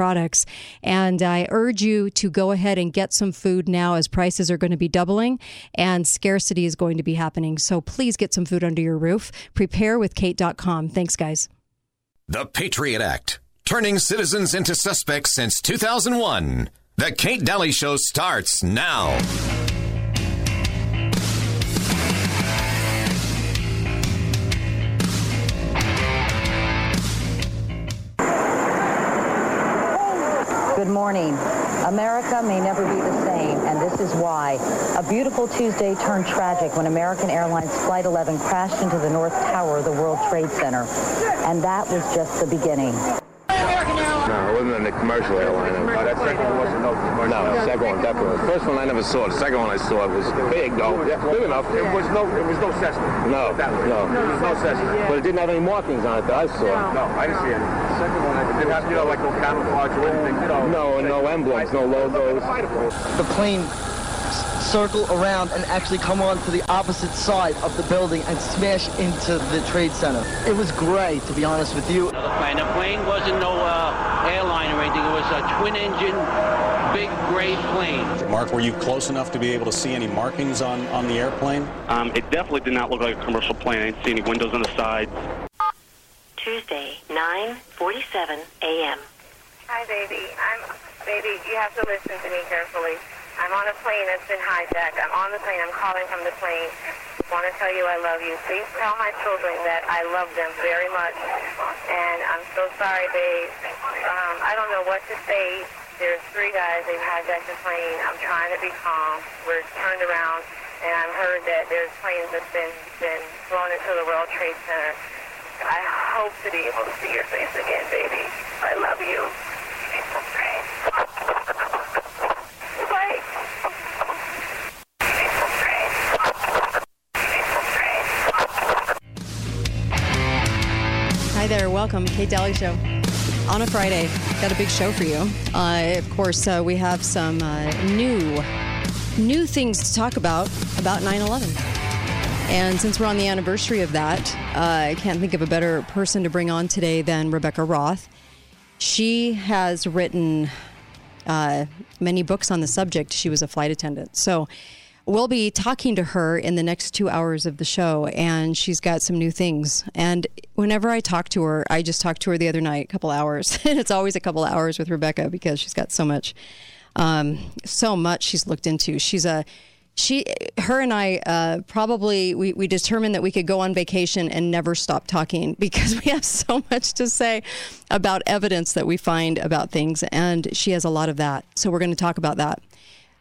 products. And I urge you to go ahead and get some food now as prices are going to be doubling and scarcity is going to be happening. So please get some food under your roof. Prepare with Kate.com. Thanks, guys. The Patriot Act, turning citizens into suspects since 2001. The Kate Dalley Show starts now. Morning. America may never be the same, and this is why. A beautiful Tuesday turned tragic when American Airlines Flight 11 crashed into the North Tower of the World Trade Center. And that was just the beginning. No, it wasn't in the commercial airline. Oh, that second one wasn't no commercial. No, the second one definitely. The first one I never saw. The second one I saw was big though. Yeah, big enough. It was no, it was no Cessna. No, no, It was no Cessna. But it didn't have any markings on it that I saw. No, I didn't see any. The second one, it didn't have, you know, like no camouflage or anything, you know. No, no emblems, no logos. the plane circle around and actually come on to the opposite side of the building and smash into the trade center. It was great, to be honest with you. the plane. The plane wasn't no uh, airline or anything. It was a twin-engine, big, gray plane. Mark, were you close enough to be able to see any markings on, on the airplane? Um, it definitely did not look like a commercial plane. I didn't see any windows on the sides. Tuesday, 9:47 a.m. Hi, baby. I'm baby. You have to listen to me carefully. I'm on a plane that's been hijacked. I'm on the plane. I'm calling from the plane. Want to tell you I love you. Please tell my children that I love them very much. And I'm so sorry, babe. Um, I don't know what to say. There's three guys. They've hijacked the plane. I'm trying to be calm. We're turned around, and I've heard that there's planes that's been been flown into the World Trade Center. I hope to be able to see your face again, baby. I love you. Bye. There. Welcome. Kate Dalley Show. On a Friday, got a big show for you. Uh, of course, uh, we have some uh, new, new things to talk about about 9/11. And since we're on the anniversary of that, uh, I can't think of a better person to bring on today than Rebekah Roth. She has written uh, many books on the subject. She was a flight attendant, so we'll be talking to her in the next two hours of the show, and she's got some new things. And whenever I talk to her, I just talked to her the other night, a couple hours, and it's always a couple hours with Rebecca because she's got so much, um, so much she's looked into. She's a she, her, and I uh, probably we, we determined that we could go on vacation and never stop talking because we have so much to say about evidence that we find about things, and she has a lot of that. So we're going to talk about that.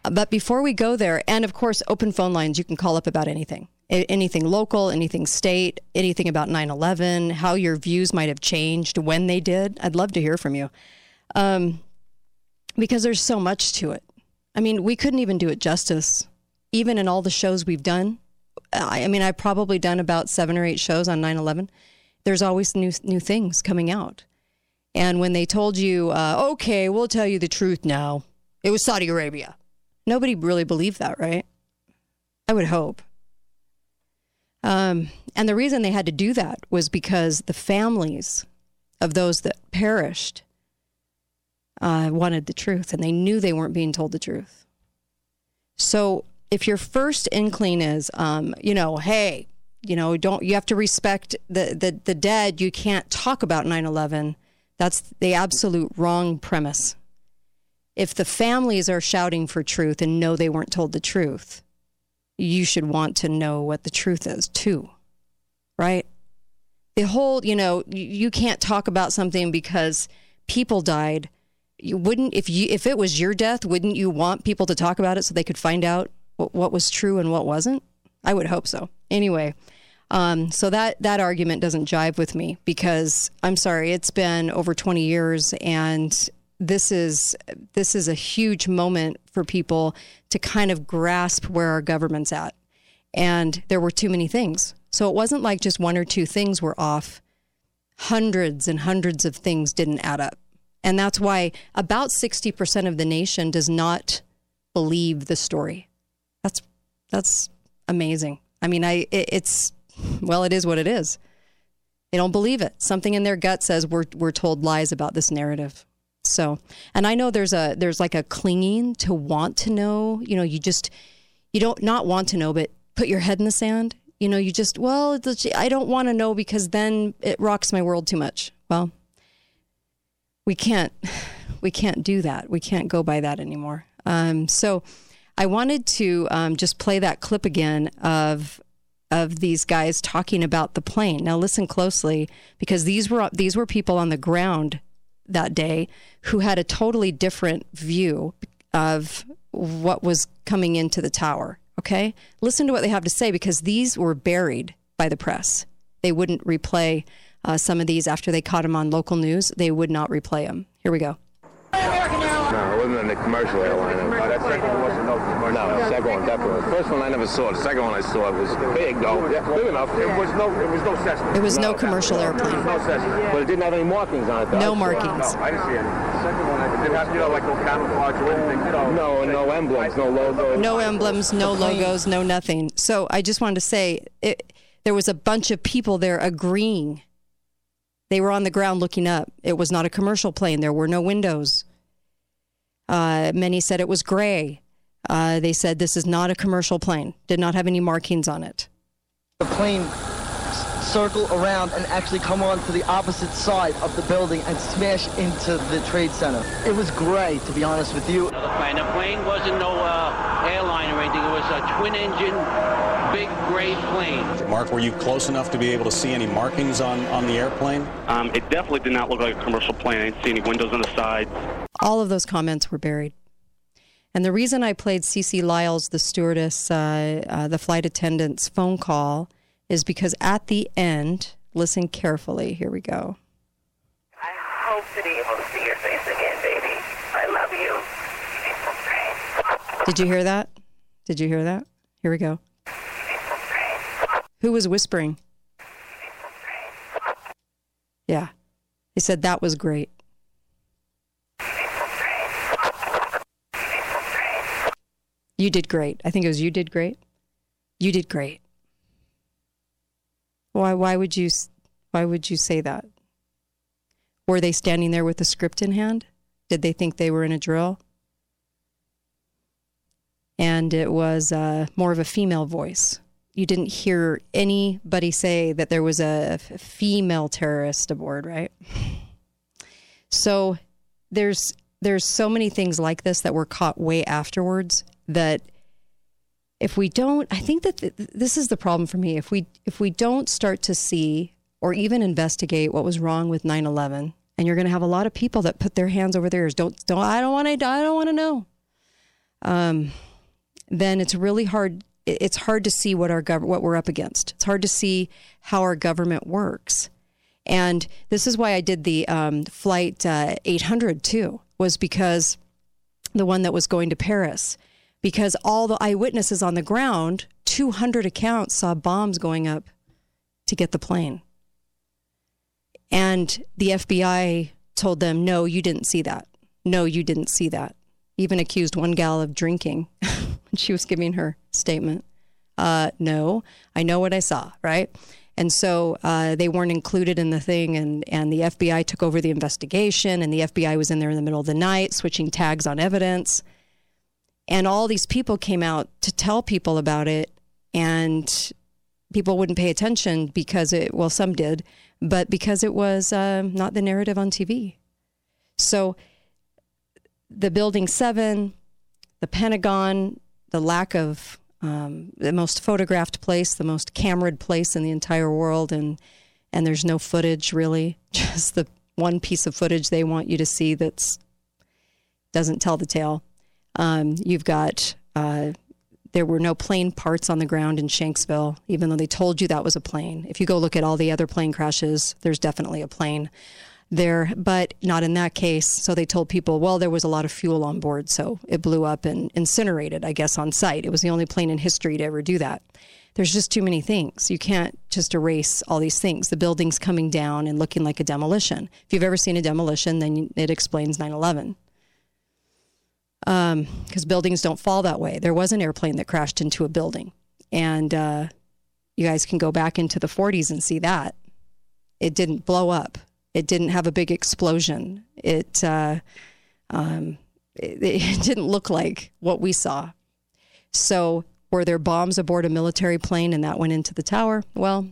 But before we go there, and of course, open phone lines, you can call up about anything anything local, anything state, anything about 9 11, how your views might have changed, when they did. I'd love to hear from you um, because there's so much to it. I mean, we couldn't even do it justice, even in all the shows we've done. I, I mean, I've probably done about seven or eight shows on 9 11. There's always new, new things coming out. And when they told you, uh, okay, we'll tell you the truth now, it was Saudi Arabia. Nobody really believed that, right? I would hope. Um, and the reason they had to do that was because the families of those that perished uh, wanted the truth, and they knew they weren't being told the truth. So if your first inkling is, um, you know, hey, you know, don't you have to respect the the, the dead? You can't talk about 9/11. That's the absolute wrong premise. If the families are shouting for truth and know they weren't told the truth, you should want to know what the truth is too, right? The whole, you know, you, can't talk about something because people died. You wouldn't if you if it was your death, wouldn't you want people to talk about it so they could find out what, what was true and what wasn't? I would hope so. Anyway, um, so that that argument doesn't jive with me because I'm sorry, it's been over 20 years and this is this is a huge moment for people to kind of grasp where our government's at. And there were too many things. So it wasn't like just one or two things were off. Hundreds and hundreds of things didn't add up. And that's why about 60% of the nation does not believe the story. That's that's amazing. I mean, I it, it's well, it is what it is. They don't believe it. Something in their gut says we're we're told lies about this narrative. So, and I know there's a there's like a clinging to want to know. You know, you just you don't not want to know, but put your head in the sand. You know, you just well, I don't want to know because then it rocks my world too much. Well, we can't we can't do that. We can't go by that anymore. Um, so I wanted to um, just play that clip again of of these guys talking about the plane. Now listen closely because these were these were people on the ground that day who had a totally different view of what was coming into the tower. Okay, listen to what they have to say because these were buried by the press. They wouldn't replay uh, some of these after they caught them on local news. They would not replay them. Here we go. No, it wasn't a commercial airliner. No, that second one wasn't no commercial. No, the second one definitely. The first one I never saw. The second one I saw was big though. yeah, Big enough. It was no, it was no Cessna. It was no commercial airplane. No Cessna. But it didn't have any markings on it. though. No I markings. No, I didn't see any. The second one, it didn't have, you know, like no camouflage or anything, you know. No, no emblems, no logo. No emblems, no logos, no nothing. So I just wanted to say it, there was a bunch of people there agreeing. They were on the ground looking up. It was not a commercial plane. There were no windows. Uh, many said it was gray. Uh, they said this is not a commercial plane. Did not have any markings on it. The plane circle around and actually come on to the opposite side of the building and smash into the trade center. It was gray, to be honest with you. The plane. The plane wasn't no uh, airline or anything. It was a twin engine, big gray plane. Mark, were you close enough to be able to see any markings on, on the airplane? Um, it definitely did not look like a commercial plane. I didn't see any windows on the sides. All of those comments were buried. And the reason I played CeeCee Lyles, the stewardess, uh, uh, the flight attendant's phone call, is because at the end, listen carefully. Here we go. I hope to be able to see your face again, baby. I love you. Did you hear that? Did you hear that? Here we go. Who was whispering? Yeah. He said that was great. You did great. I think it was you did great. You did great. Why why would you why would you say that? Were they standing there with a script in hand? Did they think they were in a drill? and it was uh, more of a female voice. You didn't hear anybody say that there was a female terrorist aboard, right? So there's there's so many things like this that were caught way afterwards that if we don't I think that th- this is the problem for me if we if we don't start to see or even investigate what was wrong with 9/11 and you're going to have a lot of people that put their hands over their ears don't don't I don't want to I don't want to know um then it's really hard it's hard to see what our gov- what we're up against. It's hard to see how our government works. And this is why I did the um, flight uh, 800 too was because the one that was going to Paris because all the eyewitnesses on the ground 200 accounts saw bombs going up to get the plane. And the FBI told them no you didn't see that. No you didn't see that. Even accused one gal of drinking when she was giving her statement. Uh, no, I know what I saw, right? And so uh, they weren't included in the thing, and, and the FBI took over the investigation, and the FBI was in there in the middle of the night switching tags on evidence. And all these people came out to tell people about it, and people wouldn't pay attention because it, well, some did, but because it was um, not the narrative on TV. So the Building 7, the Pentagon, the lack of um, the most photographed place, the most cameraed place in the entire world, and and there's no footage really, just the one piece of footage they want you to see that's doesn't tell the tale. Um, you've got uh, there were no plane parts on the ground in Shanksville, even though they told you that was a plane. If you go look at all the other plane crashes, there's definitely a plane. There, but not in that case. So they told people, well, there was a lot of fuel on board, so it blew up and incinerated, I guess, on site. It was the only plane in history to ever do that. There's just too many things. You can't just erase all these things. The building's coming down and looking like a demolition. If you've ever seen a demolition, then it explains 9 11 because um, buildings don't fall that way. There was an airplane that crashed into a building, and uh, you guys can go back into the 40s and see that it didn't blow up. It didn't have a big explosion. It uh, um, it, it didn't look like what we saw. So, were there bombs aboard a military plane and that went into the tower? Well,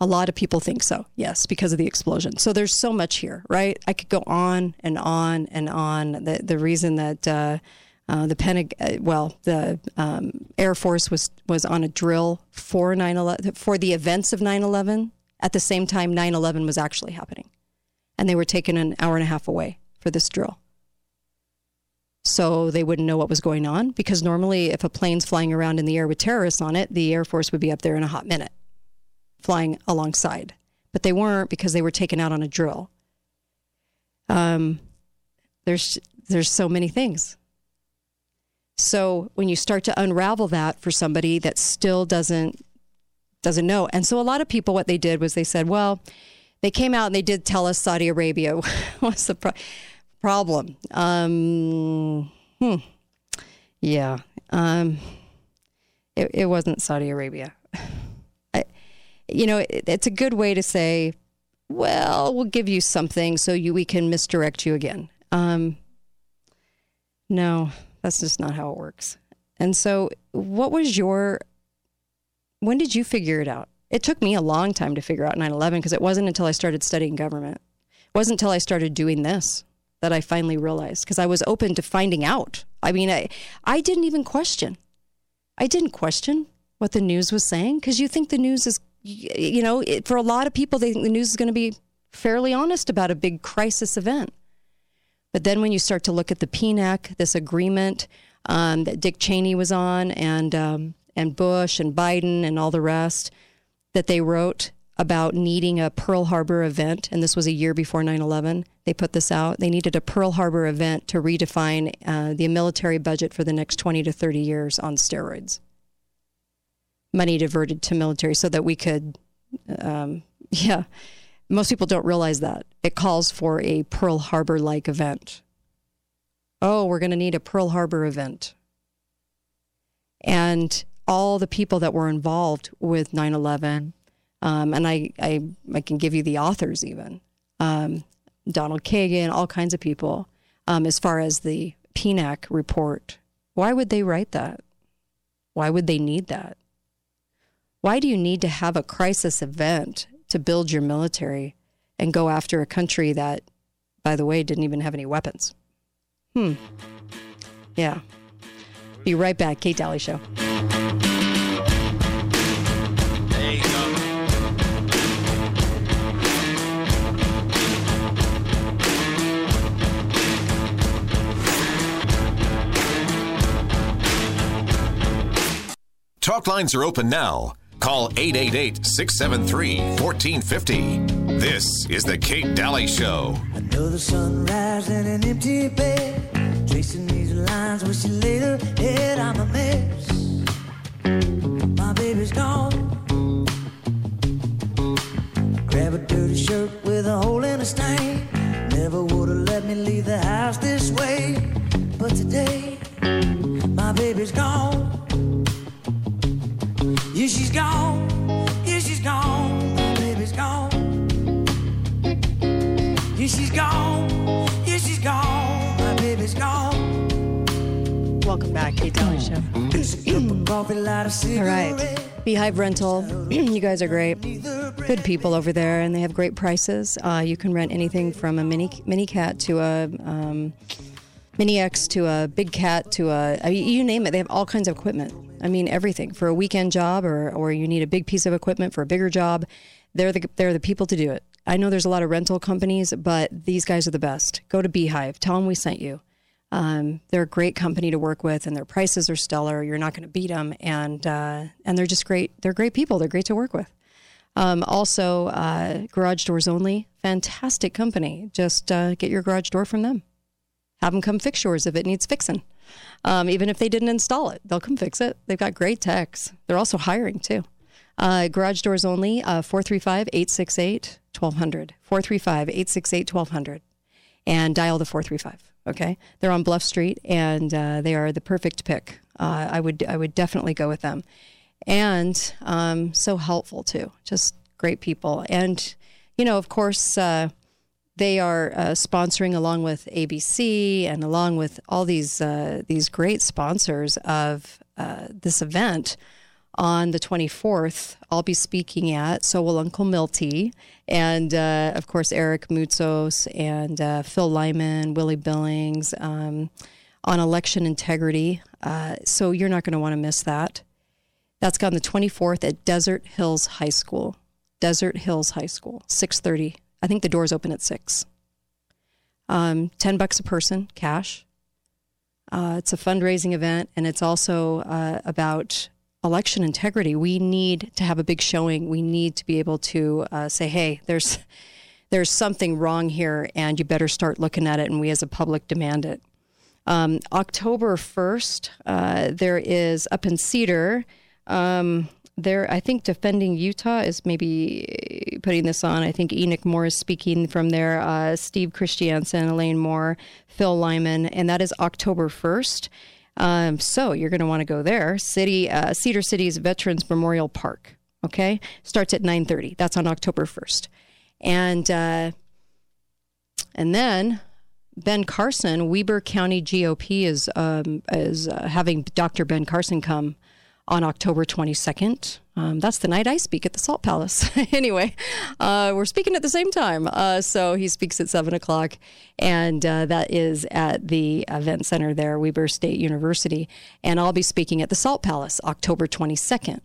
a lot of people think so, yes, because of the explosion. So there's so much here, right? I could go on and on and on. The the reason that uh, uh, the Pentag- uh, well, the um, Air Force was was on a drill for 9/11 for the events of 9/11 at the same time 9/11 was actually happening, and they were taken an hour and a half away for this drill. So they wouldn't know what was going on because normally, if a plane's flying around in the air with terrorists on it, the Air Force would be up there in a hot minute flying alongside, but they weren't because they were taken out on a drill. Um, there's there's so many things. So when you start to unravel that for somebody that still doesn't doesn't know, and so a lot of people, what they did was they said, well, they came out and they did tell us Saudi Arabia was the pro- problem. Um, hmm. Yeah. Um, it, it wasn't Saudi Arabia I, you know, it, it's a good way to say, well, we'll give you something so you we can misdirect you again. Um, no, that's just not how it works. And so, what was your? When did you figure it out? It took me a long time to figure out 9/11 because it wasn't until I started studying government. It wasn't until I started doing this that I finally realized because I was open to finding out. I mean, I I didn't even question. I didn't question what the news was saying because you think the news is you know, it, for a lot of people, they think the news is going to be fairly honest about a big crisis event. But then when you start to look at the PNAC, this agreement um, that Dick Cheney was on, and um, and Bush and Biden and all the rest that they wrote about needing a Pearl Harbor event, and this was a year before 9 11. They put this out. They needed a Pearl Harbor event to redefine uh, the military budget for the next 20 to 30 years on steroids money diverted to military so that we could, um, yeah. Most people don't realize that. It calls for a Pearl Harbor like event. Oh, we're going to need a Pearl Harbor event. And all the people that were involved with 9 11, um, and I, I, I, can give you the authors even um, Donald Kagan, all kinds of people, um, as far as the PNAC report. Why would they write that? Why would they need that? Why do you need to have a crisis event to build your military and go after a country that, by the way, didn't even have any weapons? Hmm. Yeah. Be right back. Kate Dalley Show. Talk lines are open now. Call 888 673 1450. This is The Kate Dalley Show. Sunrise an empty bed. Tracing these lines head. I'm a mess. My baby's gone. Grab a dirty shirt with a hole in a stain. Never would have let me leave the house this way. But today, my baby's gone. Welcome back, Kate Dalley Show. All right. Beehive Rental. you guys are great. Good people over there, and they have great prices. Uh, you can rent anything from a mini mini cat to a um, mini X to a big cat to a I mean, you name it. They have all kinds of equipment. I mean, everything for a weekend job or, or you need a big piece of equipment for a bigger job. They're the, they're the people to do it. I know there's a lot of rental companies, but these guys are the best. Go to Beehive. Tell them we sent you. Um, they're a great company to work with, and their prices are stellar. You're not going to beat them, and uh, and they're just great. They're great people. They're great to work with. Um, also, uh, Garage Doors Only, fantastic company. Just uh, get your garage door from them. Have them come fix yours if it needs fixing. Um, even if they didn't install it, they'll come fix it. They've got great techs. They're also hiring too. Uh, garage Doors Only, uh, 435 868 1200. 435 868 1200. And dial the 435. Okay. They're on Bluff Street and uh, they are the perfect pick. Uh, I, would, I would definitely go with them and um, so helpful too. Just great people. And, you know, of course, uh, they are uh, sponsoring along with ABC and along with all these uh, these great sponsors of uh, this event. On the 24th, I'll be speaking at So Will Uncle Milty, and uh, of course Eric Mutzos and uh, Phil Lyman, Willie Billings um, on election integrity. so you're not going to want to miss that. That's on the 24th at Desert Hills High School. Desert Hills High School, 6:30. I think the doors open at six. Um, Ten bucks a person, cash. Uh, it's a fundraising event, and it's also uh, about election integrity. We need to have a big showing. We need to be able to uh, say, "Hey, there's there's something wrong here, and you better start looking at it." And we, as a public, demand it. Um, October first, uh, there is up in Cedar um, there, I think defending Utah is maybe putting this on. I think Enoch Moore is speaking from there. Uh, Steve Christiansen, Elaine Moore, Phil Lyman, and that is October first. Um, so you're going to want to go there. City uh, Cedar City's Veterans Memorial Park. Okay, starts at 9:30. That's on October 1st, and uh, and then Ben Carson, Weber County GOP is um, is uh, having Dr. Ben Carson come on October 22nd. Um, that's the night I speak at the Salt Palace. anyway, uh, we're speaking at the same time. Uh, so he speaks at 7 o'clock, and uh, that is at the event center there, Weber State University. And I'll be speaking at the Salt Palace October 22nd.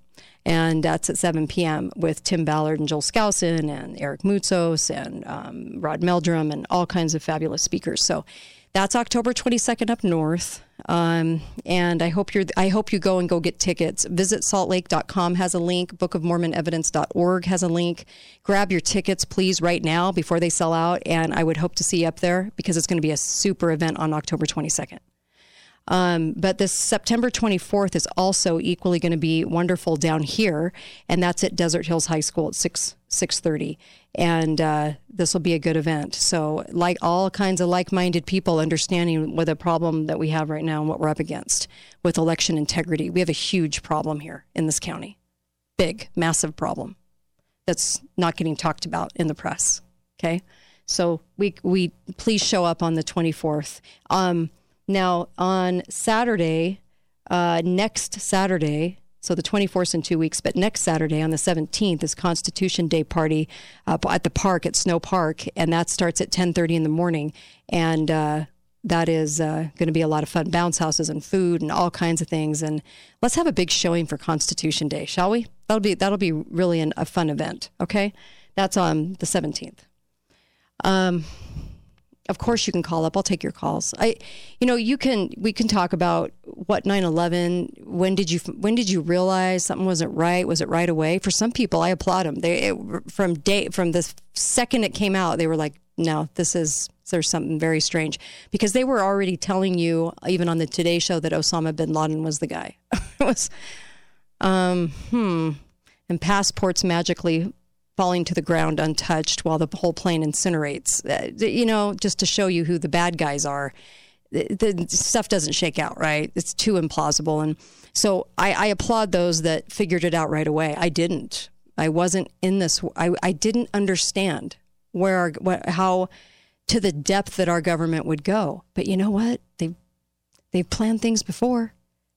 And that's at 7 p.m. with Tim Ballard and Joel Skousen and Eric Mutzos and um, Rod Meldrum and all kinds of fabulous speakers. So that's October 22nd up north. Um, and I hope you're I hope you go and go get tickets. Visit saltlake.com has a link, bookofmormonevidence.org has a link. Grab your tickets please right now before they sell out and I would hope to see you up there because it's going to be a super event on October 22nd. Um, but this September 24th is also equally going to be wonderful down here, and that's at Desert Hills High School at 6 6:30 and uh, this will be a good event. So, like all kinds of like-minded people, understanding what the problem that we have right now and what we're up against with election integrity. We have a huge problem here in this county, big, massive problem that's not getting talked about in the press. Okay, so we we please show up on the 24th. Um, now on Saturday, uh, next Saturday, so the 24th in two weeks. But next Saturday on the 17th is Constitution Day party uh, at the park at Snow Park, and that starts at 10:30 in the morning. And uh, that is uh, going to be a lot of fun. Bounce houses and food and all kinds of things. And let's have a big showing for Constitution Day, shall we? That'll be that'll be really an, a fun event. Okay, that's on the 17th. Um, of course you can call up. I'll take your calls. I you know you can we can talk about what 9-11 when did you when did you realize something wasn't right? Was it right away? For some people i applaud them they it, from day from the second it came out they were like no this is there's something very strange. Because they were already telling you even on the today show that osama bin laden was the guy. It was um hmm. And passports magically falling to the ground untouched while the whole plane incinerates. Uh, you know, just to show you who the bad guys are. The, stuff doesn't shake out, right? It's too implausible. And so I, I, applaud those that figured it out right away. I didn't. I wasn't in this. I, I didn't understand where, our, what, how, to the depth that our government would go. But you know what? They've, they've planned things before.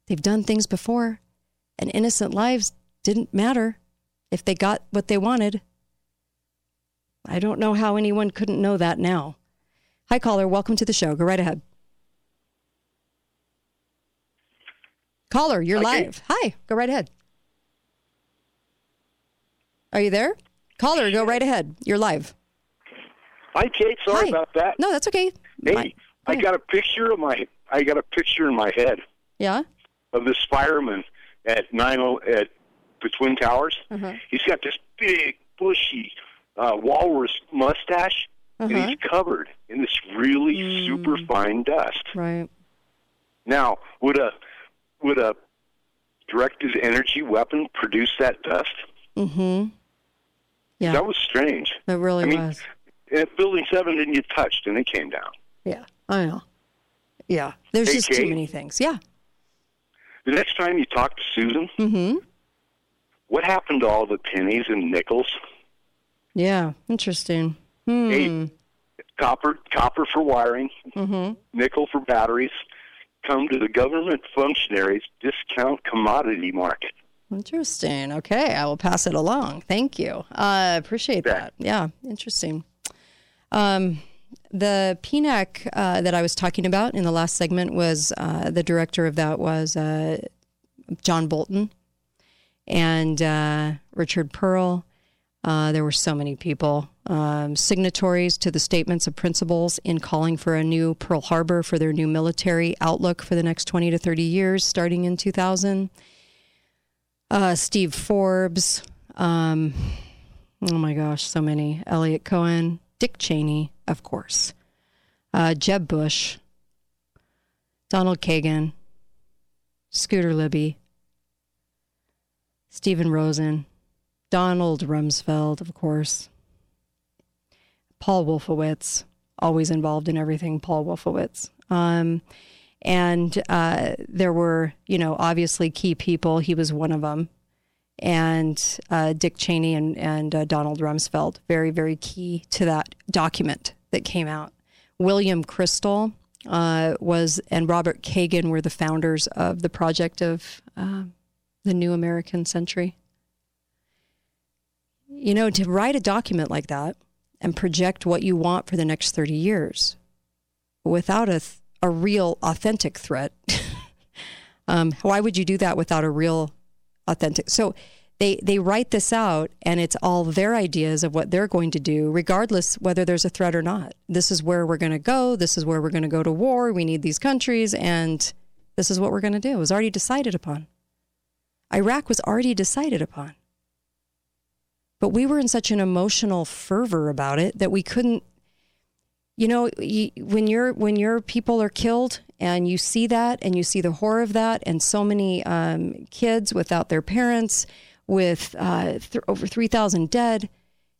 They've done things before. And innocent lives didn't matter if they got what they wanted. I don't know how anyone couldn't know that now. Hi, caller. Welcome to the show. Go right ahead. Caller, you're okay. live. Hi. Go right ahead. Are you there? Caller, go right ahead. You're live. Hi, Kate. Sorry Hi. about that. No, that's okay. Hey, My, I got a picture of my. I got a picture in my head. Yeah. Of this fireman at nine oh, at the Twin Towers. Uh-huh. He's got this big bushy uh, walrus mustache, and Uh-huh. he's covered in this really super fine dust. Right. Now, would a would a directed energy weapon produce that dust? Mm-hmm. Yeah. That was strange. That really I mean, was. At Building Seven didn't get touched, and it came down. Yeah. I know. Yeah. There's Hey, just too many things. Yeah. The next time you talk to Susan, Mm-hmm. what happened to all the pennies and nickels? Yeah. Interesting. Hmm. Hey, copper, copper for wiring, Mm-hmm. nickel for batteries, come to the government functionaries discount commodity market. Interesting. Okay, I will pass it along. Thank you. I appreciate that. Yeah, interesting. Um, the PNAC uh, that I was talking about in the last segment was uh, the director of that was uh, John Bolton and uh, Richard Perle. Uh, there were so many people, um, signatories to the statements of principles in calling for a new Pearl Harbor for their new military outlook for the next 20 to 30 years, starting in 2000 uh, Steve Forbes. Um, oh my gosh, so many. Eliot Cohen, Dick Cheney, of course, uh, Jeb Bush, Donald Kagan, Scooter Libby, Stephen Rosen, Donald Rumsfeld, of course, Paul Wolfowitz, always involved in everything, Paul Wolfowitz. Um, and uh, there were, you know, obviously key people. He was one of them. And uh, Dick Cheney and, and uh, Donald Rumsfeld, very, very key to that document that came out. William Kristol uh, was, and Robert Kagan were the founders of the project of uh, the New American Century. You know, to write a document like that and project what you want for the next 30 years without a, th- a real authentic threat. um, why would you do that without a real authentic? So they they write this out, and it's all their ideas of what they're going to do, regardless whether there's a threat or not. This is where we're going to go. This is where we're going to go to war. We need these countries, and this is what we're going to do. It was already decided upon. Iraq was already decided upon. But we were in such an emotional fervor about it that we couldn't you know you, when your when your people are killed and you see that and you see the horror of that and so many um, kids without their parents with uh, th- over 3000 dead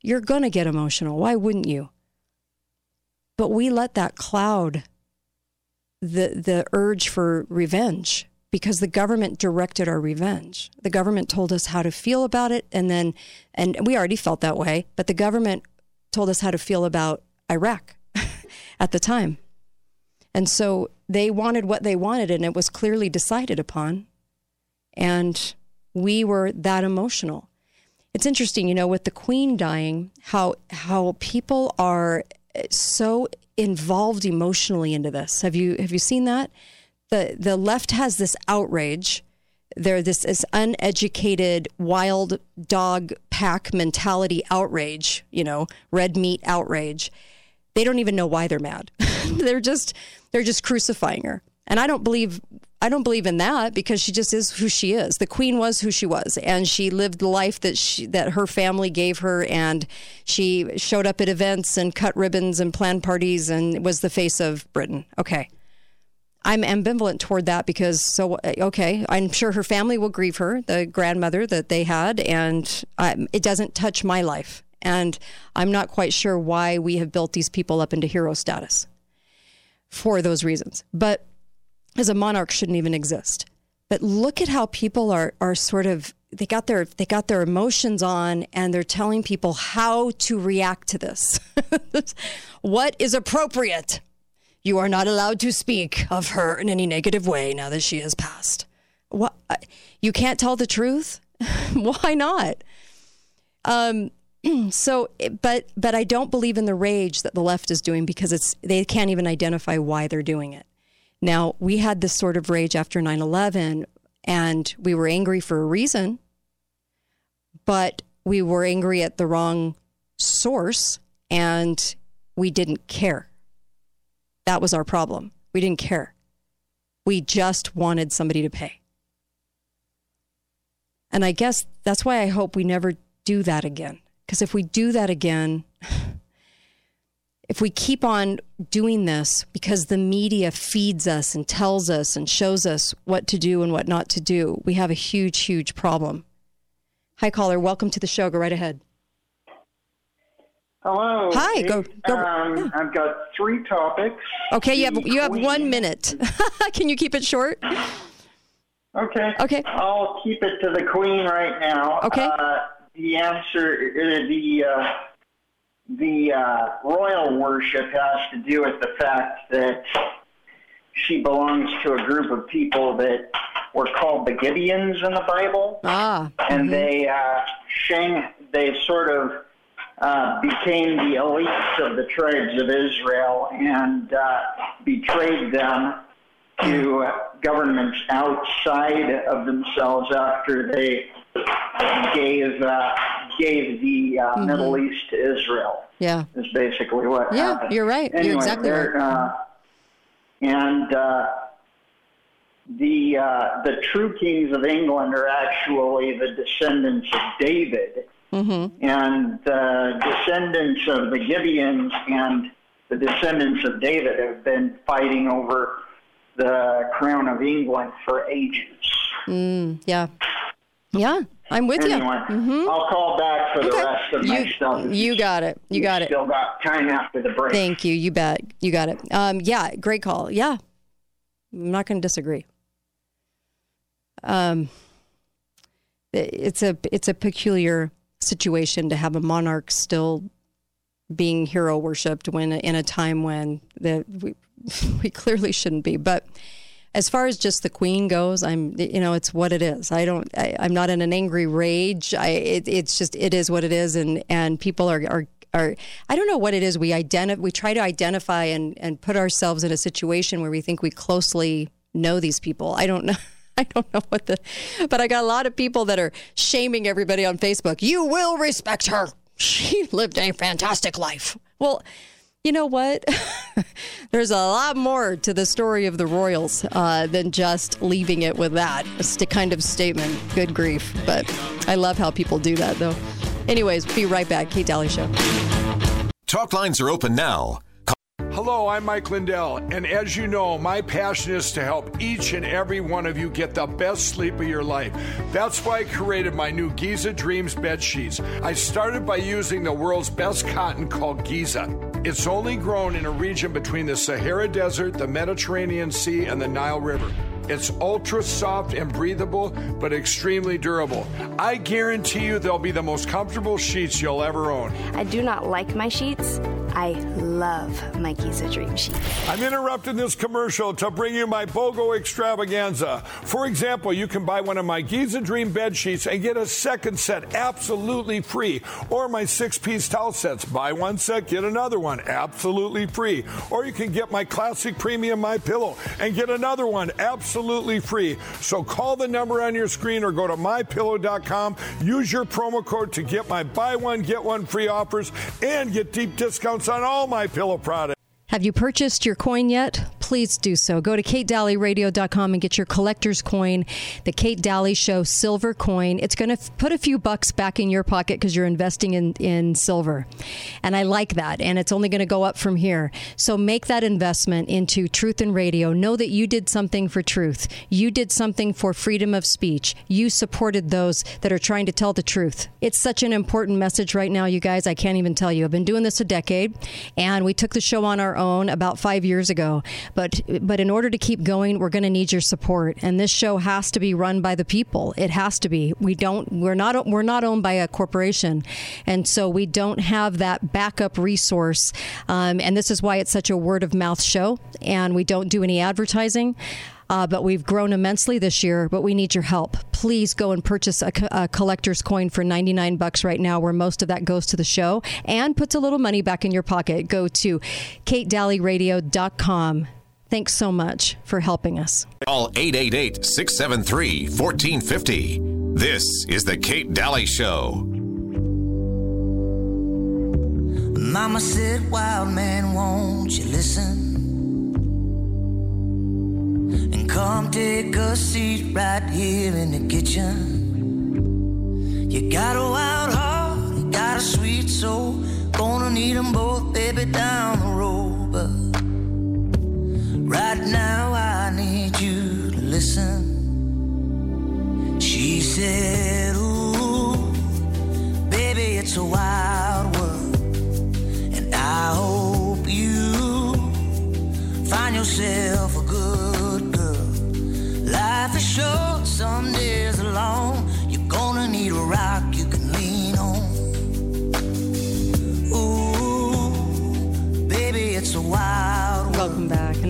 you're to get emotional. Why wouldn't you? But we let that cloud the the urge for revenge because the government directed our revenge the government told us how to feel about it and then and we already felt that way but the government told us how to feel about Iraq at the time. And so they wanted what they wanted, and it was clearly decided upon. And we were that emotional. It's interesting, you know, with the Queen dying, how how people are so involved emotionally into this. Have you have you seen that? The the left has this outrage. They're this, this uneducated wild dog pack mentality outrage, you know, red meat outrage they don't even know why they're mad. they're just they're just crucifying her. And I don't believe I don't believe in that because she just is who she is. The queen was who she was and she lived the life that she that her family gave her and she showed up at events and cut ribbons and planned parties and was the face of Britain. Okay. I'm ambivalent toward that because so okay, I'm sure her family will grieve her, the grandmother that they had and um, it doesn't touch my life. And I'm not quite sure why we have built these people up into hero status for those reasons. But as a monarch shouldn't even exist. But look at how people are are sort of they got their they got their emotions on and they're telling people how to react to this. what is appropriate? You are not allowed to speak of her in any negative way now that she has passed. What you can't tell the truth? Why not? Um so but but I don't believe in the rage that the left is doing because it's they can't even identify why they're doing it. Now, we had this sort of rage after 9/11 and we were angry for a reason, but we were angry at the wrong source and we didn't care. That was our problem. We didn't care. We just wanted somebody to pay. And I guess that's why I hope we never do that again Because if we do that again, if we keep on doing this because the media feeds us and tells us and shows us what to do and what not to do, we have a huge, huge problem. Hi, caller. Welcome to the show. Go right ahead. Hello. Hi, go- go- Um, I've got three topics. Okay, you have you have one minute. Can you keep it short? Okay. Okay. I'll keep it to the Queen right now. Okay. Uh, the answer, uh, the uh, the uh, royal worship has to do with the fact that she belongs to a group of people that were called the Gibeons in the Bible. Ah. and they uh, Shang they sort of uh, became the elites of the tribes of Israel and uh, betrayed them to governments outside of themselves after they gave uh, gave the uh, Middle East to Israel. Yeah. Is basically what Yeah, happened. you're right. You're exactly right. Uh, and uh, the uh, the true kings of England are actually the descendants of David, Mm-hmm. and the descendants of the Gibeons and the descendants of David have been fighting over the crown of England for ages. Mm, yeah. Yeah. I'm with anyway, you. Mm-hmm. I'll call back for the Okay. rest of my stuff. You got it. You got it. Still got time after the break. Thank you. You bet. You got it. Um, yeah, great call. Yeah. I'm not going to disagree. Um, it's a it's a peculiar situation to have a monarch still being hero worshipped when in a time when the we, we clearly shouldn't be. But as far as just the queen goes, I'm you know it's what it is. I don't. I, I'm not in an angry rage. I it, it's just it is what it is, and and people are are. Are, I don't know what it is. We identify, we try to identify and, and put ourselves in a situation where we think we closely know these people. I don't know. I don't know what the, but I got a lot of people that are shaming everybody on Facebook. You will respect her. She lived a fantastic life. Well, you know what? There's a lot more to the story of the Royals uh, than just leaving it with that st- kind of statement. Good grief. But I love how people do that, though. Anyways, be right back. Kate Dalley Show. Talk lines are open now. Hello, I'm Mike Lindell, and as you know, my passion is to help each and every one of you get the best sleep of your life. That's why I created my new Giza Dreams bed sheets. I started by using the world's best cotton called Giza. It's only grown in a region between the Sahara Desert, the Mediterranean Sea, and the Nile River. It's ultra soft and breathable, but extremely durable. I guarantee you they'll be the most comfortable sheets you'll ever own. I do not like my sheets. I love my Giza Dream sheets. I'm interrupting this commercial to bring you my BOGO extravaganza. For example, you can buy one of my Giza Dream bed sheets and get a second set absolutely free. Or my six piece towel sets. Buy one set, get another one absolutely free. Or you can get my classic premium My Pillow and get another one absolutely free. So call the number on your screen or go to mypillow.com. Use your promo code to get my buy one, get one free offers and get deep discounts on all my pillow products. Have you purchased your coin yet? Please do so. Go to katedalleyradio.com and get your collector's coin, the Kate Dalley Show silver coin. It's going to f- put a few bucks back in your pocket because you're investing in, in silver. And I like that. And it's only going to go up from here. So make that investment into truth and radio. Know that you did something for truth. You did something for freedom of speech. You supported those that are trying to tell the truth. It's such an important message right now, you guys. I can't even tell you. I've been doing this a decade, and we took the show on our own about five years ago. But but in order to keep going, we're going to need your support. And this show has to be run by the people. It has to be. We don't. We're not. We're not owned by a corporation, and so we don't have that backup resource. Um, and this is why it's such a word of mouth show. And we don't do any advertising. Uh, but we've grown immensely this year. But we need your help. Please go and purchase a, a collector's coin for 99 bucks right now, where most of that goes to the show and puts a little money back in your pocket. Go to katedalleyradio.com. Thanks so much for helping us. Call 888 673 1450. This is The Kate Dalley Show. Mama said, Wild man, won't you listen? And come take a seat right here in the kitchen. You got a wild heart, you got got a sweet soul. Gonna need them both, baby, down the road. Now, I need you to listen. She said, Ooh, baby, it's a wild world. And I hope you find yourself a good girl. Life is short, some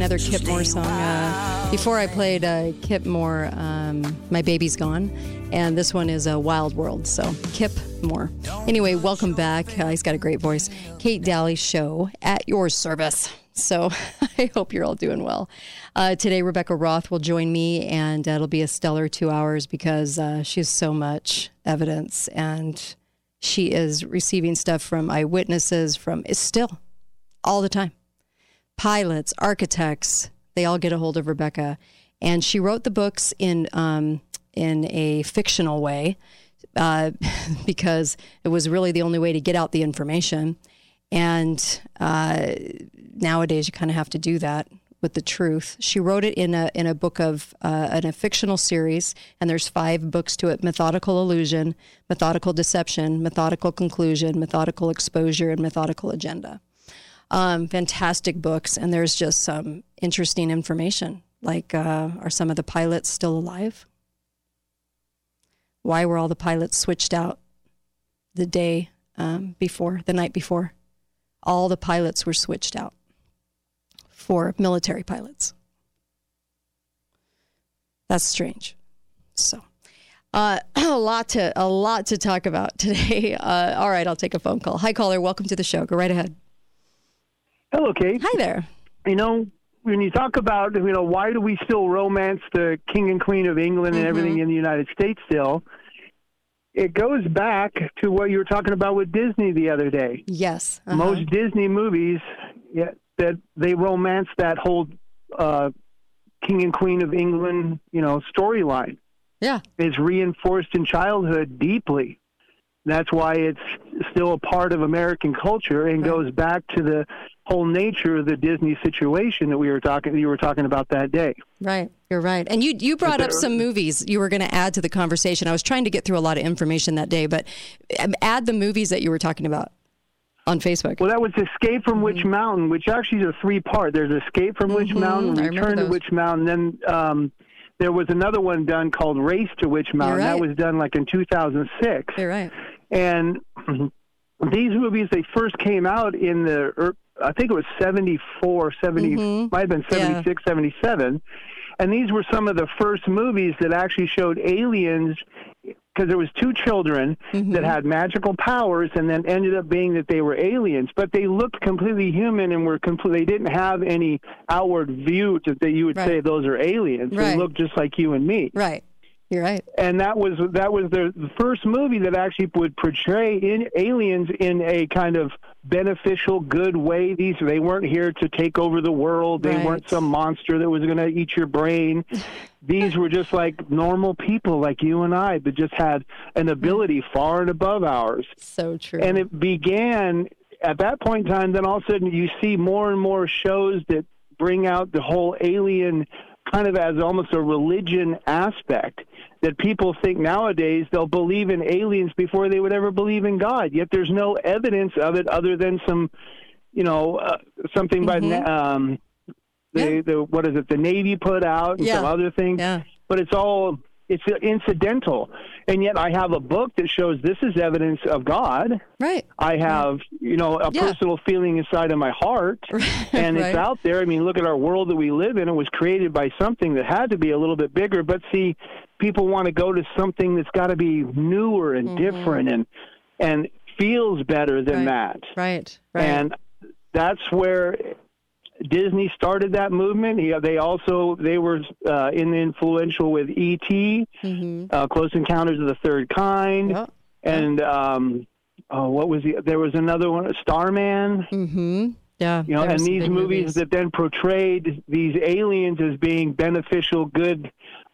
Another Kip Moore song. Uh, before I played uh, Kip Moore, um, My Baby's Gone. And this one is a Wild World. So, Kip Moore. Anyway, welcome back. Uh, he's got a great voice. Kate Dalley Show at your service. So, I hope you're all doing well. Uh, today, Rebekah Roth will join me, and uh, it'll be a stellar two hours because uh, she has so much evidence and she is receiving stuff from eyewitnesses, from still all the time pilots, architects, they all get a hold of Rebekah. And she wrote the books in um, in a fictional way uh, because it was really the only way to get out the information. And uh, nowadays, you kind of have to do that with the truth. She wrote it in a in a book of uh, in a fictional series, and there's five books to it: methodical illusion, methodical deception, methodical conclusion, methodical exposure, and methodical agenda um, fantastic books, and there's just some interesting information. Like, uh, are some of the pilots still alive? Why were all the pilots switched out the day um, before, the night before? All the pilots were switched out for military pilots. That's strange. So, uh, a lot to a lot to talk about today. Uh, all right, I'll take a phone call. Hi, caller. Welcome to the show. Go right ahead. Hello, Kate. Hi there. You know, when you talk about, you know, why do we still romance the king and queen of England and Mm-hmm. everything in the United States still? It goes back to what you were talking about with Disney the other day. Yes. uh-huh. Most Disney movies yeah, that they romance that whole uh, king and queen of England, you know, storyline. Yeah. Is reinforced in childhood deeply. That's why it's still a part of American culture and goes back to the whole nature of the Disney situation that we were talking you were talking about that day. Right, you're right. And you you brought up some movies you were going to add to the conversation. I was trying to get through a lot of information that day, but um, add the movies that you were talking about on Facebook. Well, that was Escape from Witch Mountain, which actually is a three part. There's Escape from Witch Mountain, Mm-hmm. Remember Return to. Witch Mountain, then um, there was another one done called Race to Witch Mountain. That was done like in 2006. You're right. And these movies, they first came out in the, I think it was 74, 70, Mhm. might have been Yeah. 77. And these were some of the first movies that actually showed aliens, because there was two children Mm-hmm. that had magical powers, and then ended up being that they were aliens. But they looked completely human and were complete. They didn't have any outward view to, that you would say those are aliens. They Right. looked just like you and me Right. You're right. and that was that was the, the first movie that actually would portray in aliens in a kind of beneficial, good way. These they weren't here to take over the world. They Right. weren't some monster that was going to eat your brain. These were just like normal people, like you and I, but just had an ability mm. far and above ours. So true. And it began at that point in time. Then all of a sudden, you see more and more shows that bring out the whole alien kind of as almost a religion aspect that people think nowadays they'll believe in aliens before they would ever believe in God. Yet there's no evidence of it other than some, you know, uh, something by Mm-hmm. na- um, the the what is it? The Navy put out and some other things. Yeah. But it's all it's incidental, and yet I have a book that shows this is evidence of God. Right. I have, you know, a Yeah. personal feeling inside of my heart, and Right. it's out there. I mean, look at our world that we live in. It was created by something that had to be a little bit bigger. But see, people want to go to something that's got to be newer and mm-hmm. different and and feels better than that. Right. Right. And that's where Disney started that movement. Yeah, they also they were uh, in influential with E.T., Mm-hmm. uh, Close Encounters of the Third Kind, and um, oh, what was the? There was another one, Starman. Mm-hmm. Yeah. You know, and these big movies, that then portrayed these aliens as being beneficial, good.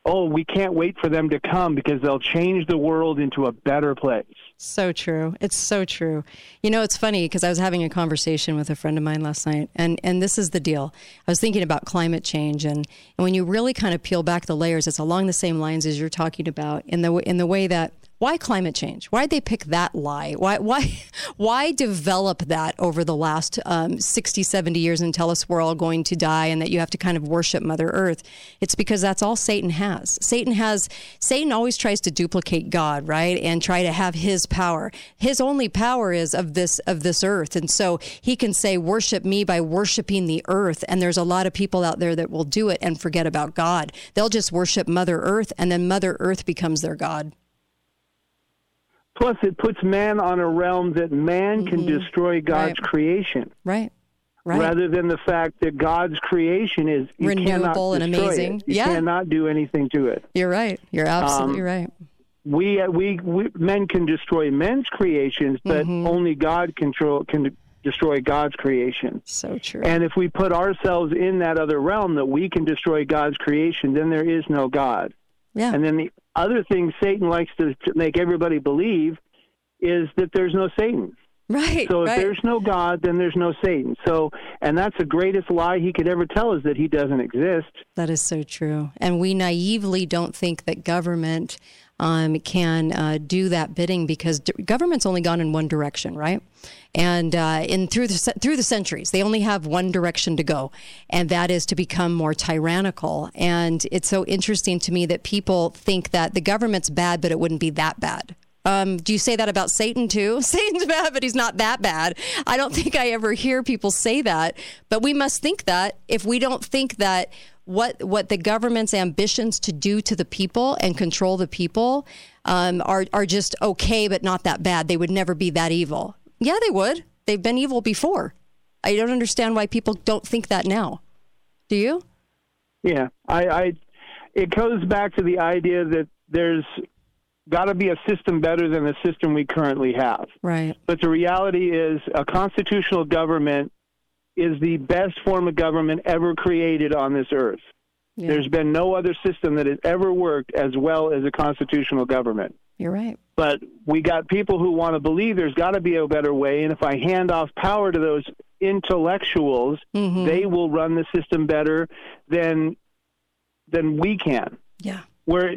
Oh, we can't wait for them to come because they'll change the world into a better place. So true. It's so true. You know, it's funny because I was having a conversation with a friend of mine last night, and, and this is the deal. I was thinking about climate change, and, and when you really kind of peel back the layers, it's along the same lines as you're talking about in the in the way that why climate change? Why'd they pick that lie? Why, why, why develop that over the last um, 60, 70 years and tell us we're all going to die and that you have to kind of worship Mother Earth? It's because that's all Satan has. Satan has, Satan always tries to duplicate God, right? And try to have his power. His only power is of this, of this earth. And so he can say, worship me by worshiping the earth. And there's a lot of people out there that will do it and forget about God. They'll just worship Mother Earth and then Mother Earth becomes their God. Plus, it puts man on a realm that man can Mm-hmm. destroy God's creation. Right. Right. Rather than the fact that God's creation is Renewable and amazing. It. You Yeah. cannot do anything to it. You're right. You're absolutely Um, right. We, we we men can destroy men's creations, but Mm-hmm. only God control can destroy God's creation. So true. And if we put ourselves in that other realm that we can destroy God's creation, then there is no God. Yeah. And then the other thing Satan likes to, make everybody believe is that there's no Satan. Right. So if right. there's no God, then there's no Satan. So, and that's the greatest lie he could ever tell is that he doesn't exist. That is so true. And we naively don't think that government um, can uh, do that bidding because government's only gone in one direction, right? And uh, in through the through the centuries, they only have one direction to go, and that is to become more tyrannical. And it's so interesting to me that people think that the government's bad, but it wouldn't be that bad. Um, do you say that about Satan too? Satan's bad, but he's not that bad. I don't think I ever hear people say that, but we must think that if we don't think that what what the government's ambitions to do to the people and control the people um, are are just okay, but not that bad. They would never be that evil. Yeah, they would. They've been evil before. I don't understand why people don't think that now. Do you? Yeah, I, I it goes back to the idea that there's got to be a system better than the system we currently have. Right. But the reality is, a constitutional government is the best form of government ever created on this earth. Yeah. There's been no other system that has ever worked as well as a constitutional government. You're right. But we got people who want to believe there's got to be a better way, and if I hand off power to those intellectuals, Mm-hmm. they will run the system better than than we can. Yeah. Where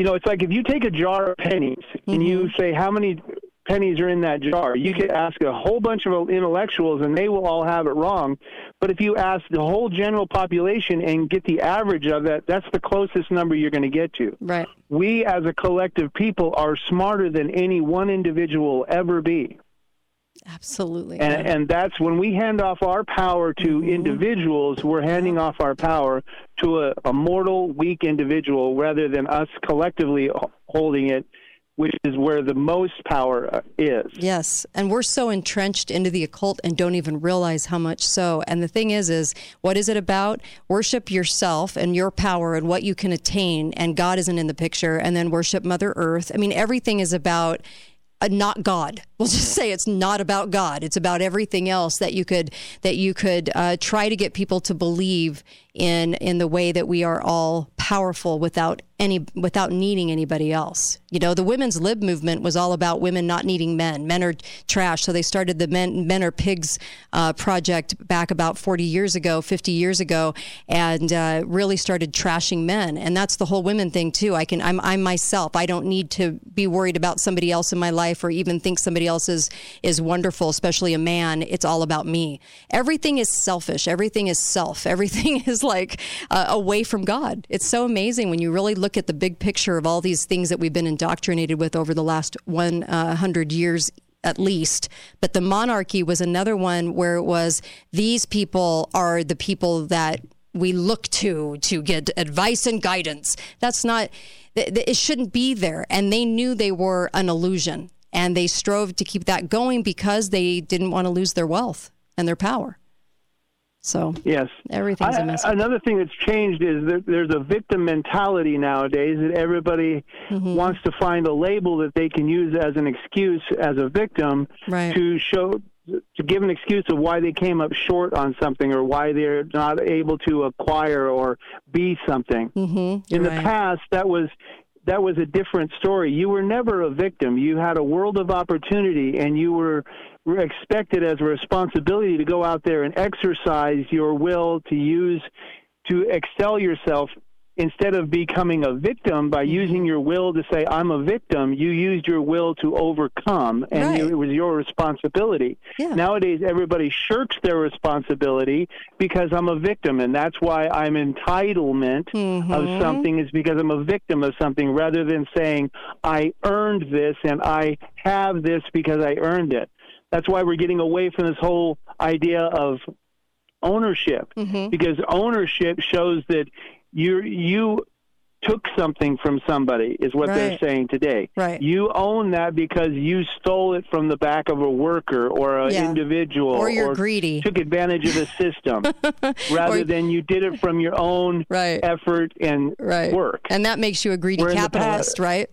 you know, it's like if you take a jar of pennies and you Mm-hmm. say how many pennies are in that jar, you could ask a whole bunch of intellectuals and they will all have it wrong. But if you ask the whole general population and get the average of that, that's the closest number you're going to get to. Right. We as a collective people are smarter than any one individual will ever be. Absolutely. And, and that's when we hand off our power to Mm-hmm. individuals, we're handing off our power to a, a mortal, weak individual rather than us collectively holding it, which is where the most power uh, is. Yes, and we're so entrenched into the occult and don't even realize how much so. And the thing is is what is it about? Worship yourself and your power and what you can attain and God isn't in the picture and then worship Mother Earth. I mean everything is about not God. We'll just say it's not about God. It's about everything else that you could that you could uh, try to get people to believe in in the way that we are all powerful without any without needing anybody else. You know, the women's lib movement was all about women not needing men. Men are trash, so they started the Men Men Are Pigs uh, project back about 40 years ago, 50 years ago, and uh, really started trashing men. And that's the whole women thing too. I can I'm I'm myself. I don't need to be worried about somebody else in my life or even think somebody else is is wonderful, especially a man. It's all about me. Everything is selfish. Everything is self. Everything is like uh, away from God. It's so amazing when you really look at the big picture of all these things that we've been indoctrinated with over the last 100 years at least. But the monarchy was another one where it was these people are the people that we look to to get advice and guidance. That's not, it shouldn't be there. And they knew they were an illusion and they strove to keep that going because they didn't want to lose their wealth and their power. So Yes. everything's a mess. Another thing that's changed is that there's a victim mentality nowadays that everybody Mm-hmm. wants to find a label that they can use as an excuse as a victim Right. to show to give an excuse of why they came up short on something or why they're not able to acquire or be something. Mm-hmm. In the right. past, that was that was a different story. You were never a victim. You had a world of opportunity, and you were expected as a responsibility to go out there and exercise your will to use to excel yourself instead of becoming a victim by Mm-hmm. using your will to say i'm a victim you used your will to overcome and Right. it was your responsibility Yeah. nowadays everybody shirks their responsibility because i'm a victim and that's why i'm entitlement Mhm. of something is because i'm a victim of something rather than saying i earned this and i have this because i earned it that's why we're getting away from this whole idea of ownership Mm-hmm. because ownership shows that you you took something from somebody is what they're saying today. Right. You own that because you stole it from the back of a worker or an Yeah. individual Or you're greedy. took advantage of the system rather Or- than you did it from your own Right. effort and Right. work. And that makes you a greedy Where capitalist, right?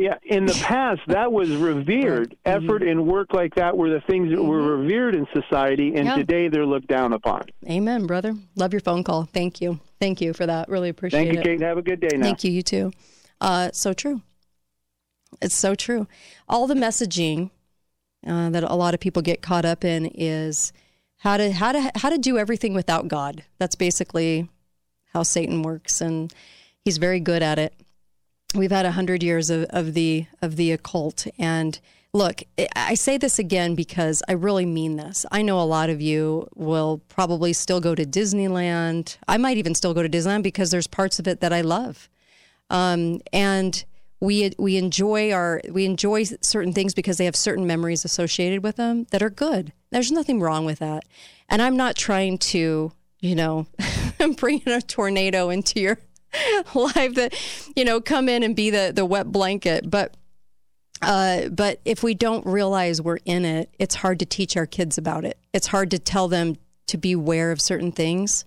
Yeah, in the past, that was revered. Mm-hmm. Effort and work like that were the things that were revered in society, and Yeah. today they're looked down upon. Amen, brother. Love your phone call. Thank you. Thank you for that. Really appreciate it. Thank you, it. Kate. Have a good day now. Thank you. You too. Uh, so true. It's so true. All the messaging uh, that a lot of people get caught up in is how to how to how to do everything without God. That's basically how Satan works, and he's very good at it. We've had a hundred years of, of the of the occult, and look, I- say this again because I really mean this. I know a lot of you will probably still go to Disneyland. I might even still go to Disneyland because there's parts of it that I love um, and we we enjoy our we enjoy certain things because they have certain memories associated with them that are good. There's nothing wrong with that, and I'm not trying to you know bring in a tornado into your life that you know come in and be the the wet blanket, but. Uh, but if we don't realize we're in it, it's hard to teach our kids about it. It's hard to tell them to be aware of certain things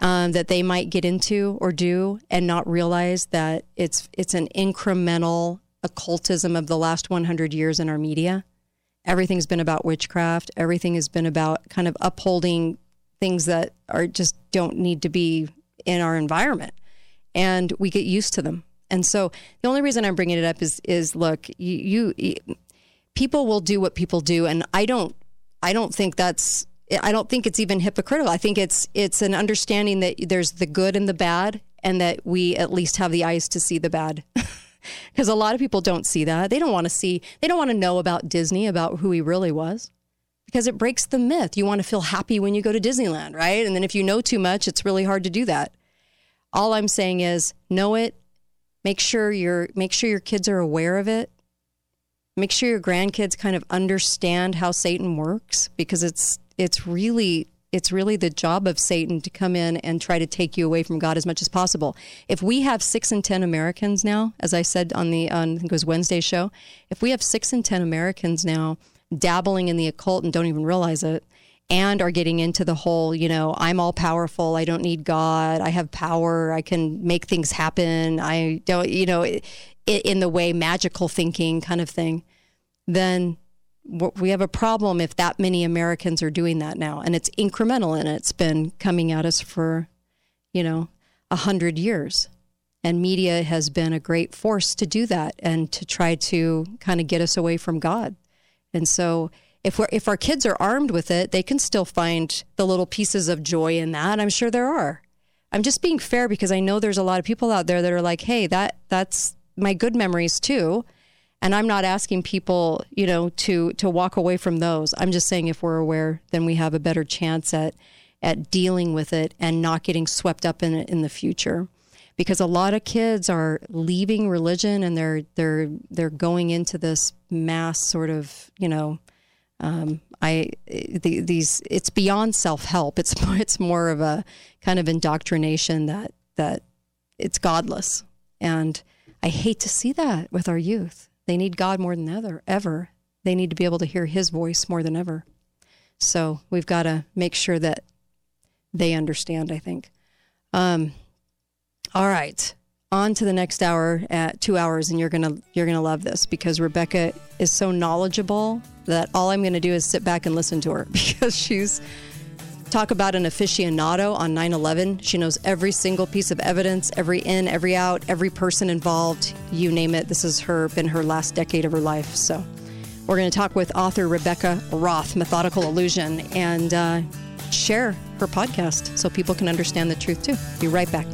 um, that they might get into or do and not realize that it's it's an incremental occultism of the last 100 years in our media. Everything's been about witchcraft. Everything has been about kind of upholding things that are just don't need to be in our environment, and we get used to them. And so the only reason I'm bringing it up is is look, you, you people will do what people do, and I don't I don't think that's I don't think it's even hypocritical. I think it's it's an understanding that there's the good and the bad, and that we at least have the eyes to see the bad. Because a lot of people don't see that. They don't want to see. They don't want to know about Disney, about who he really was, because it breaks the myth. You want to feel happy when you go to Disneyland, right? And then if you know too much, it's really hard to do that. All I'm saying is know it. Make sure your make sure your kids are aware of it make sure your grandkids kind of understand how Satan works because it's it's really it's really the job of Satan to come in and try to take you away from God as much as possible. If we have six in ten Americans now, as I said on the on, I think it was Wednesday show, if we have six in ten Americans now dabbling in the occult and don't even realize it, and are getting into the whole, you know, I'm all powerful, I don't need God, I have power, I can make things happen, I don't, you know, i- in the way magical thinking kind of thing, then we have a problem if that many Americans are doing that now. And it's incremental and it's been coming at us for, you know, a hundred years. And media has been a great force to do that and to try to kind of get us away from God. And so if we're if our kids are armed with it, they can still find the little pieces of joy in that. I'm sure there are. I'm just being fair because I know there's a lot of people out there that are like, "Hey, that that's my good memories too." And I'm not asking people, you know, to to walk away from those. I'm just saying if we're aware, then we have a better chance at at dealing with it and not getting swept up in it in the future. Because a lot of kids are leaving religion and they're they're they're going into this mass sort of, you know, um, I the, these it's beyond self help. It's it's more of a kind of indoctrination that that it's godless, and I hate to see that with our youth. They need God more than ever. Ever they need to be able to hear His voice more than ever. So we've got to make sure that they understand. I think. Um, all right, on to the next hour at two hours, and you're gonna you're gonna love this because Rebekah is so knowledgeable that all I'm gonna do is sit back and listen to her because she's Talk about an aficionado on 9 11. She knows every single piece of evidence, every in, every out, every person involved, you name it. This has her been her last decade of her life. So we're going to talk with author Rebekah Roth, Methodical Illusion, and uh, share her podcast so people can understand the truth too. Be right back.